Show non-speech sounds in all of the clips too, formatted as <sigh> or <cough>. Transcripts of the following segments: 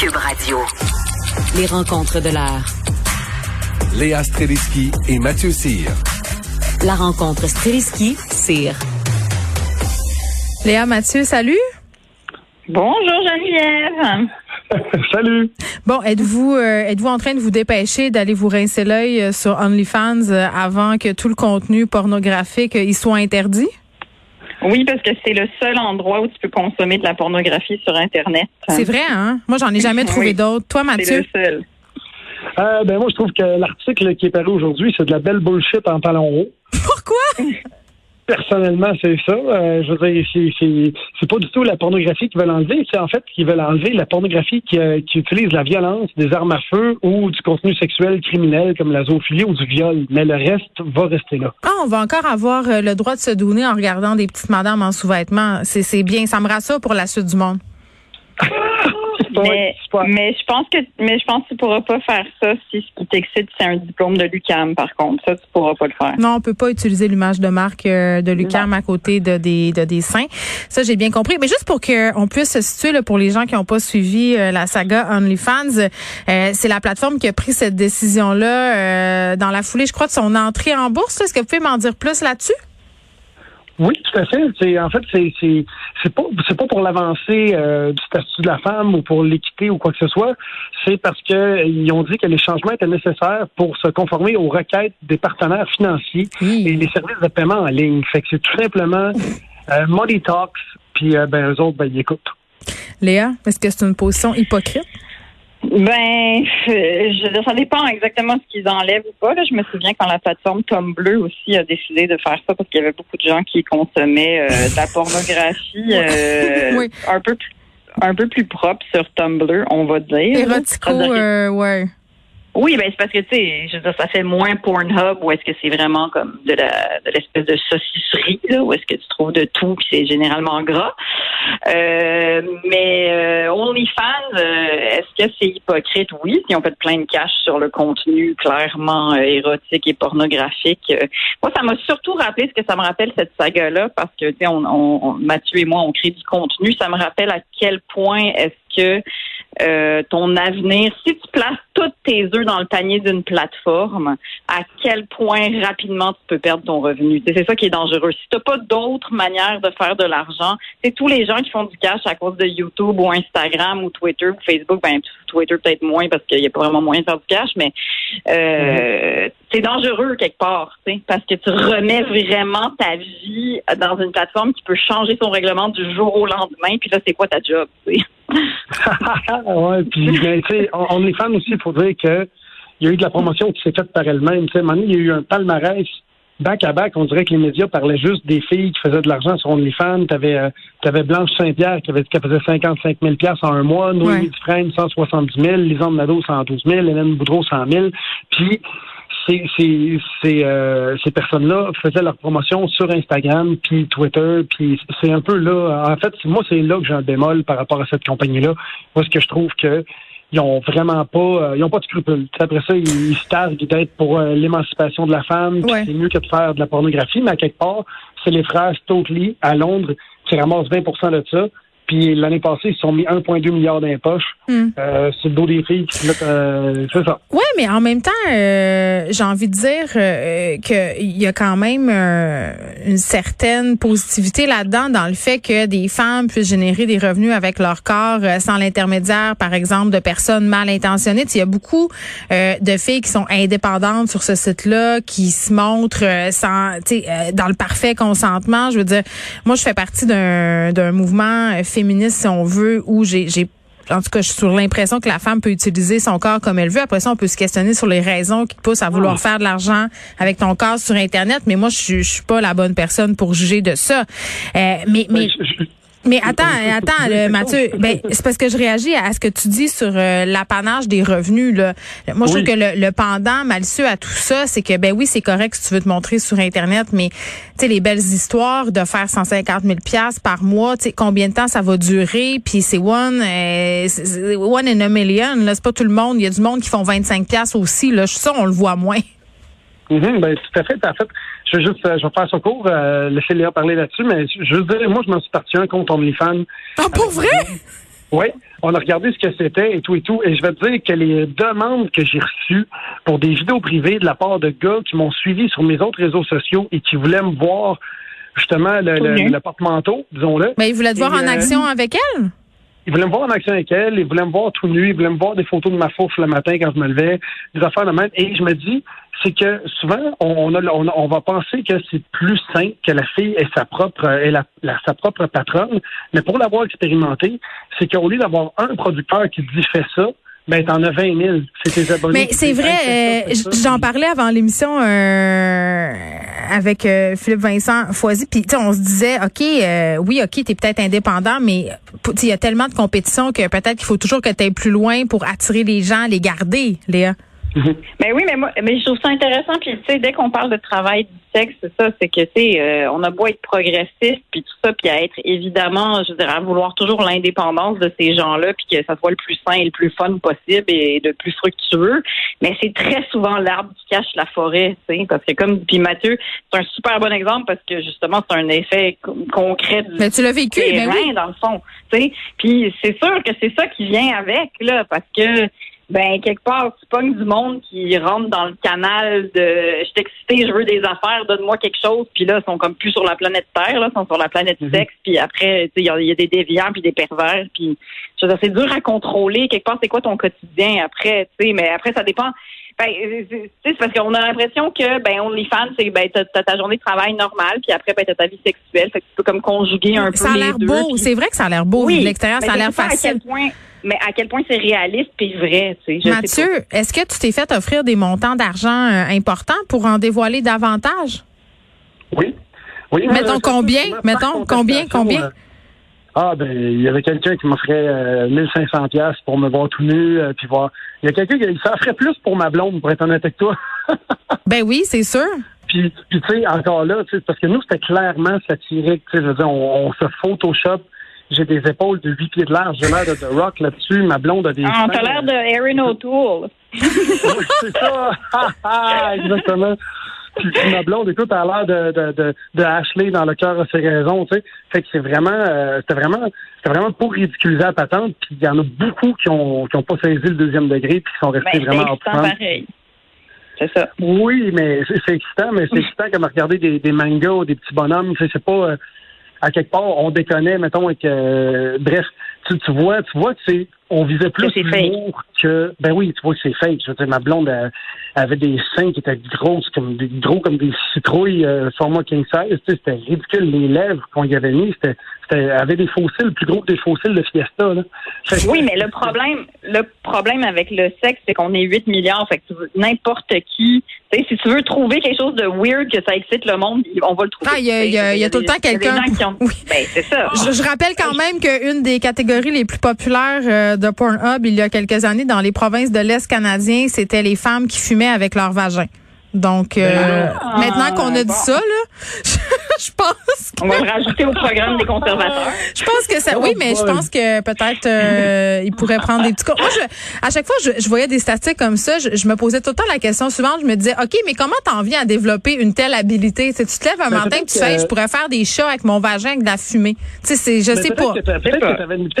Cube Radio. Les rencontres de l'heure. Léa Streliski et Mathieu Cyr. La rencontre Streliski-Cyr. Léa Mathieu, salut. Bonjour Geneviève. <laughs> Salut. Bon, êtes-vous euh, êtes-vous en train de vous dépêcher d'aller vous rincer l'œil euh, sur OnlyFans euh, avant que tout le contenu pornographique y soit interdit? Oui, parce que c'est le seul endroit où tu peux consommer de la pornographie sur Internet. C'est vrai, hein? Moi, j'en ai jamais <laughs> trouvé Oui. d'autres. Toi, C'est Mathieu? le seul. Euh, ben moi, je trouve que l'article qui est paru aujourd'hui, c'est de la belle bullshit en talons hauts. Pourquoi? <laughs> Personnellement, c'est ça. Euh, je veux dire, c'est, c'est, pas du tout la pornographie qu'ils veulent enlever. C'est en fait qu'ils veulent enlever la pornographie qui, euh, qui utilise la violence, des armes à feu ou du contenu sexuel criminel comme la zoophilie ou du viol. Mais le reste va rester là. Ah, on va encore avoir euh, le droit de se donner en regardant des petites madames en sous-vêtements. C'est c'est bien. Ça me rassure pour la suite du monde. Mais, je pense que mais je pense que tu pourras pas faire ça si ce qui t'excite c'est un diplôme de l'UCAM par contre. Ça tu pourras pas le faire. Non, on peut pas utiliser l'image de marque euh, de Lucam à côté de des de des seins. Ça, j'ai bien compris. Mais juste pour qu'on puisse se situer là, pour les gens qui n'ont pas suivi euh, la saga OnlyFans, euh, c'est la plateforme qui a pris cette décision-là euh, dans la foulée, je crois, de son entrée en bourse. là. Est-ce que vous pouvez m'en dire plus là-dessus? Oui, tout à fait. C'est en fait c'est c'est c'est pas c'est pas pour l'avancée euh, du statut de la femme ou pour l'équité ou quoi que ce soit. C'est parce que ils ont dit que les changements étaient nécessaires pour se conformer aux requêtes des partenaires financiers et les services de paiement en ligne. Fait que c'est tout simplement euh, Money Talks. Puis euh, ben eux autres ben ils écoutent. Léa, est-ce que c'est une position hypocrite? Ben, je ça dépend exactement ce qu'ils enlèvent ou pas. Là. Je me souviens quand la plateforme Tom Bleu aussi a décidé de faire ça parce qu'il y avait beaucoup de gens qui consommaient euh, de la pornographie <laughs> euh, Oui. un peu plus un peu plus propre sur Tumblr, on va dire. Érotico, euh, ouais. Oui, ben c'est parce que tu sais, je veux dire, ça fait moins Pornhub ou est-ce que c'est vraiment comme de la de l'espèce de saucisserie là, où est-ce que tu trouves de tout puis c'est généralement gras. Euh, mais euh, OnlyFans, euh, est-ce que c'est hypocrite? Oui, ils ont fait plein de cash sur le contenu clairement euh, érotique et pornographique. Euh, moi, ça m'a surtout rappelé ce que ça me rappelle cette saga-là parce que tu sais, on, on, on- Mathieu et moi, on crée du contenu. Ça me rappelle à quel point est-ce que euh, ton avenir, si tu places tous tes œufs dans le panier d'une plateforme, à quel point rapidement tu peux perdre ton revenu? C'est ça qui est dangereux. Si tu n'as pas d'autre manière de faire de l'argent, c'est tous les gens qui font du cash à cause de YouTube ou Instagram ou Twitter ou Facebook, ben Twitter peut-être moins parce qu'il n'y a pas vraiment moyen de faire du cash, mais euh, c'est dangereux quelque part, tu sais, parce que tu remets vraiment ta vie dans une plateforme qui peut changer son règlement du jour au lendemain, puis là c'est quoi ta job, tu sais? <laughs> ouais, puis ben, tu sais, on, est fan aussi, il faut dire que il y a eu de la promotion qui s'est faite par elle-même. Tu sais, il y a eu un palmarès back à back. On dirait que les médias parlaient juste des filles qui faisaient de l'argent sur OnlyFans. T'avais euh, t'avais Blanche Saint-Pierre qui avait dit qu'elle faisait 55 000 pièces en un mois, Noémie Ouais. Dufresne 170 000, Lisande Nadeau 112 000, Hélène Boudreau 100 000. Puis ces, ces, ces, euh, ces personnes-là faisaient leur promotion sur Instagram, puis Twitter, puis c'est un peu là. En fait, moi, c'est là que j'ai un bémol par rapport à cette compagnie-là. Parce que je trouve que ils ont vraiment pas, euh, ils ont pas de scrupules. Après ça, ils, ils se targuent d'être pour euh, l'émancipation de la femme. Ouais. C'est mieux que de faire de la pornographie, mais à quelque part, c'est les frères Stokely à Londres qui ramassent 20% de ça. Puis l'année passée, ils se sont mis 1,2 milliard dans les poches. Hmm. Euh, c'est le dos des filles qui se mettent. euh, c'est ça. Oui, mais en même temps, euh, j'ai envie de dire euh, qu'il y a quand même euh, une certaine positivité là-dedans dans le fait que des femmes puissent générer des revenus avec leur corps sans l'intermédiaire, par exemple, de personnes mal intentionnées. Il y a beaucoup euh, de filles qui sont indépendantes sur ce site-là, qui se montrent sans, euh, dans le parfait consentement. Je veux dire, moi, je fais partie d'un d'un mouvement féministe, si on veut, où j'ai en tout cas, je suis sur l'impression que la femme peut utiliser son corps comme elle veut. Après ça, on peut se questionner sur les raisons qui te poussent à vouloir faire de l'argent avec ton corps sur Internet. Mais moi, je suis, je suis pas la bonne personne pour juger de ça. Euh, mais, mais, je- mais attends, je- <laughs> attends, je- je- Mathieu. je- Ben, c'est parce que je réagis à ce que tu dis sur euh, l'apanage des revenus. Là. Moi, je Oui. trouve que le, le pendant malicieux à tout ça, c'est que ben oui, c'est correct si tu veux te montrer sur Internet, mais tu sais les belles histoires de faire 150 000 pièces par mois, tu sais combien de temps ça va durer, puis c'est one, euh, one in a million. Là, c'est pas tout le monde. Il y a du monde qui font 25 pièces aussi. Là, ça, on le voit moins. Mhm, ben, tout à fait. En fait, je vais juste, euh, je vais faire son cours, euh, laisser Léa parler là-dessus, mais je veux dire, moi, je m'en suis parti un contre OnlyFans. Ah, pour vrai? Oui, on a regardé ce que c'était et tout et tout. Et je vais te dire que les demandes que j'ai reçues pour des vidéos privées de la part de gars qui m'ont suivi sur mes autres réseaux sociaux et qui voulaient me voir justement le, le, le porte-manteau, disons-le. Mais ils voulaient te voir Et, en euh, action avec elle? Ils voulaient me voir en action avec elle, ils voulaient me voir tout nu, ils voulaient me voir des photos de ma fourche le matin quand je me levais, des affaires de même. Et je me dis, c'est que souvent, on, a, on, a- on va penser que c'est plus simple que la fille est sa propre, la, la- sa propre patronne. Mais pour l'avoir expérimenté, c'est qu'au lieu d'avoir un producteur qui dit fais ça, ben t'en as 20 000. C'est tes abonnés. Mais c'est vrai, Hey, euh, j'en parlais avant l'émission euh, avec euh, Philippe Vincent Foisy, puis tu sais, on se disait, ok, euh, oui, ok, t'es peut-être indépendant, mais il y a tellement de compétition que peut-être qu'il faut toujours que tu plus loin pour attirer les gens, les garder, Léa. Mais <laughs> oui, mais moi, mais je trouve ça intéressant. Puis tu sais, dès qu'on parle de travail du sexe, c'est ça, c'est que tu sais, euh, on a beau être progressiste, puis tout ça, puis à être évidemment, je dirais, à vouloir toujours l'indépendance de ces gens-là, puis que ça soit le plus sain et le plus fun possible et le plus fructueux. Mais c'est très souvent l'arbre qui cache la forêt, tu sais, parce que comme puis Mathieu, c'est un super bon exemple parce que justement, c'est un effet co- concret du Mais tu l'as vécu, mais terrain, oui. dans le fond. tu sais. Puis c'est sûr que c'est ça qui vient avec, là, parce que ben quelque part, tu pognes du monde qui rentre dans le canal de je excité, je veux des affaires, donne-moi quelque chose, puis là, ils sont comme plus sur la planète Terre, là, ils sont sur la planète Mhm. sexe, puis après, tu sais, il y a- il y, a des déviants puis des pervers, puis c'est dur à contrôler. Quelque part, c'est quoi ton quotidien après, tu sais, mais après, ça dépend. Ben, euh, c'est tu sais, c'est parce qu'on a l'impression que ben OnlyFans, c'est ben t'as, t'as ta journée de travail normale, puis après ben t'as ta vie sexuelle, fait que tu peux comme conjuguer un peu Ça a les l'air deux, beau, puis- c'est vrai que ça a l'air beau, vu de l'extérieur, mais ça a l'air À facile. quel point, mais à quel point c'est réaliste et vrai, tu sais. je sais pas. Mathieu, est-ce que tu t'es fait offrir des montants d'argent euh, importants pour en dévoiler davantage? Oui. Oui. Mettons euh, combien? Mettons combien? Combien? euh, ah, ben, il y avait quelqu'un qui m'offrait euh, 1500 pièces pour me voir tout nu, euh, puis voir. Il y a quelqu'un qui ça ferait plus pour ma blonde, pour être honnête avec toi. <laughs> Ben oui, c'est sûr. puis, puis tu sais, encore là, tu sais, parce que nous, c'était clairement satirique. Tu sais, je veux dire, on, on se photoshop. J'ai des épaules de 8 pieds de large, j'ai l'air de The Rock là-dessus. Ma blonde a des. Ah, t'as l'air de Erin O'Toole. <laughs> oui, c'est ça. <laughs> Ah, ah, Exactement. Puis, ma blonde, écoute, a l'air de, de, de, de Ashley dans le cœur à ses raisons, tu sais. Fait que c'est vraiment, euh, c'était vraiment, c'était vraiment pour ridiculiser la patente. Puis il y en a beaucoup qui ont, qui ont pas saisi le deuxième degré puis qui sont Ben, restés c'est vraiment upfront. pareil. C'est ça. Oui, mais c'est excitant, mais c'est <laughs> excitant comme regarder des, des mangas ou des petits bonhommes. Tu sais, C'est pas euh, à quelque part on déconnait, mettons, avec euh, bref, tu, tu vois, tu vois que c'est on visait plus l'humour que ben oui, tu vois que c'est fake. Je veux dire, ma blonde elle, avait des seins qui étaient grosses comme des gros comme des citrouilles euh, format king size. Tu sais, c'était ridicule les lèvres qu'on y avait mis. C'était, c'était avait des fossiles plus gros que des fossiles de Fiesta. Là. Fait Oui, mais le problème, le problème avec le sexe, c'est qu'on est 8 milliards. Fait que tu veux- n'importe qui, tu sais, si tu veux trouver quelque chose de weird que ça excite le monde, on va le trouver. Ah, il y a- il y a- il y a tout le temps quelqu'un ont- Oui. Ben, c'est ça. Je, je rappelle quand même qu'une des catégories les plus populaires euh, de Pornhub il y a quelques années dans les provinces de l'Est canadien, c'était les femmes qui fumaient avec leur vagin. Donc euh, Ah, maintenant qu'on a dit bon. ça là, <laughs> je pense que On va le rajouter au programme des conservateurs. je pense que ça oui, mais je pense que peut-être euh, il pourrait prendre des petits cours. Moi je, à chaque fois je, je voyais des statistiques comme ça, je, je me posais tout le temps la question suivante, je me disais OK, mais comment t'en viens à développer une telle habilité? Tu sais, tu te lèves un Ben, matin et tu fais que- je pourrais faire des chats avec mon vagin avec de la fumée. Tu sais c'est je Mais sais peut-être pas. Peut-être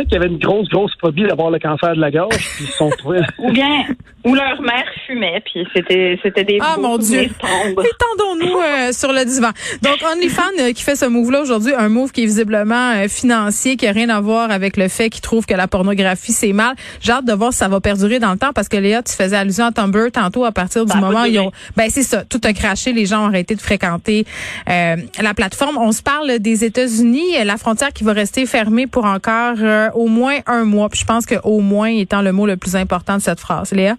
qu'il y avait une grosse, grosse phobie d'avoir le cancer de la gorge, puis ils se sont trouvés. Ou bien, ou leur mère fumait, puis c'était, c'était des Ah, mon Dieu. Étendons-nous euh, sur le divan. Donc, OnlyFans <laughs> euh, qui fait ce move-là aujourd'hui, un move qui est visiblement euh, financier, qui a rien à voir avec le fait qu'il trouve que la pornographie, c'est mal. J'ai hâte de voir si ça va perdurer dans le temps parce que Léa, tu faisais allusion à Tumblr tantôt à partir du Ça moment où ils ont... Ben, c'est ça, tout a craché, les gens ont arrêté de fréquenter euh, la plateforme. On se parle des États-Unis, euh, la frontière qui va rester fermée pour encore euh, au moins un mois. Puis je pense que au moins étant le mot le plus important de cette phrase. Léa?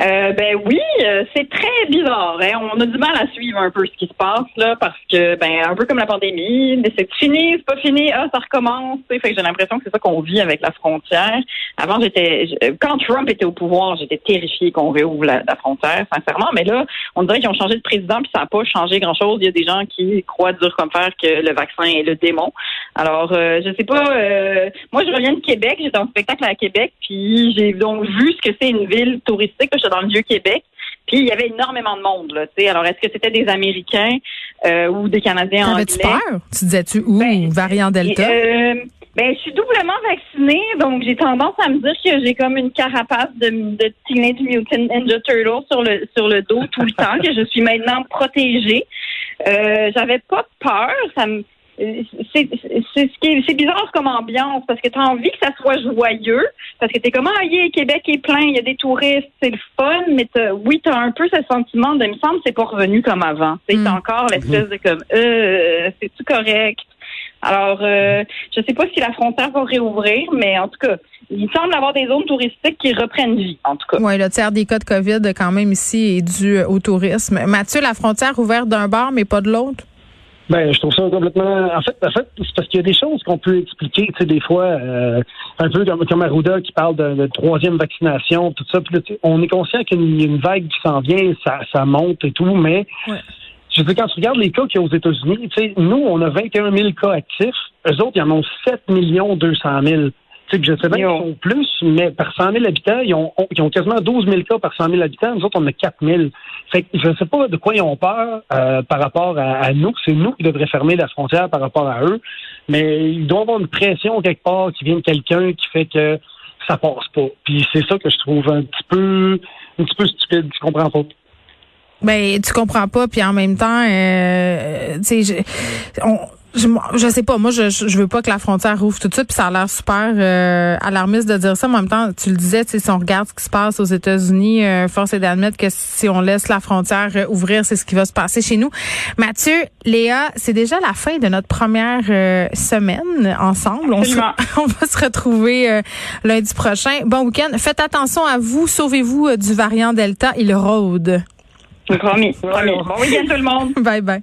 Euh, ben oui, euh, c'est très bizarre. Hein? On a du mal à suivre un peu ce qui se passe là, parce que ben un peu comme la pandémie, mais c'est fini, c'est pas fini, ah ça recommence. tu sais. Fait que j'ai l'impression que c'est ça qu'on vit avec la frontière. Avant, j'étais quand Trump était au pouvoir, j'étais terrifiée qu'on réouvre la, frontière, sincèrement. Mais là, on dirait qu'ils ont changé de président puis ça n'a pas changé grand chose. Il y a des gens qui croient dur comme fer que le vaccin est le démon. Alors, euh, je sais pas. euh, moi, je reviens de Québec. J'étais en spectacle à Québec, puis j'ai donc vu ce que c'est une ville touristique. Dans le vieux Québec. Puis il y avait énormément de monde. Là, tu. Alors, est-ce que c'était des Américains euh, ou des Canadiens anglais? T'avais-tu peur? Tu disais-tu, ouh, Ben, variant Delta? Euh, Ben, je suis doublement vaccinée, donc j'ai tendance à me dire que j'ai comme une carapace de, de Teenage Mutant Ninja Turtle sur le sur le dos tout le temps, que je suis maintenant protégée. Euh, J'avais pas peur, ça me c'est ce qui c'est bizarre comme ambiance parce que tu as envie que ça soit joyeux parce que tu es comme ah yeah, Québec est plein il y a des touristes c'est le fun mais oui tu as un peu ce sentiment de me semble c'est pas revenu comme avant c'est mm. encore l'espèce de comme euh, c'est tout correct? Alors, euh, je sais pas si la frontière va réouvrir, mais en tout cas, il semble avoir des zones touristiques qui reprennent vie, en tout cas. Oui, le tiers des cas de COVID, quand même, ici, est dû au tourisme. Mathieu, la frontière ouverte d'un bar, mais pas de l'autre? Ben, je trouve ça complètement. En fait, en fait, c'est parce qu'il y a des choses qu'on peut expliquer, tu sais, des fois, euh, un peu comme, comme Arruda qui parle de, troisième vaccination, tout ça. Puis on est conscient qu'il y a une, vague qui s'en vient, ça, ça monte et tout, mais je veux quand tu regardes les cas qu'il y a aux États-Unis, nous, on a 21 000 cas actifs. Eux autres, ils en ont 7 200 000. Sais, je sais bien qu'ils sont plus, mais par 100 000 habitants, ils ont, ils ont quasiment 12 000 cas par 100 000 habitants. Nous autres, on a 4 000. Fait que je ne sais pas de quoi ils ont peur euh, par rapport à, nous. C'est nous qui devrions fermer la frontière par rapport à eux. Mais il doit y avoir une pression quelque part qui vient de quelqu'un qui fait que ça passe pas. Puis c'est ça que je trouve un petit peu, un petit peu stupide. Je comprends pas? Ben, tu comprends pas, puis en même temps, euh, tu sais, on, je, je sais pas, moi je, je veux pas que la frontière rouvre tout de suite, puis ça a l'air super euh, alarmiste de dire ça. Mais en même temps, tu le disais, si on regarde ce qui se passe aux États-Unis, euh, force est d'admettre que si on laisse la frontière euh, ouvrir, c'est ce qui va se passer chez nous. Mathieu, Léa, c'est déjà la fin de notre première semaine ensemble. On, <laughs> on, va se retrouver lundi prochain. Bon week-end. Faites attention à vous. Sauvez-vous du variant Delta. Il rôde. Promis. Promis. Bon week-end tout le monde. <laughs> Bye bye.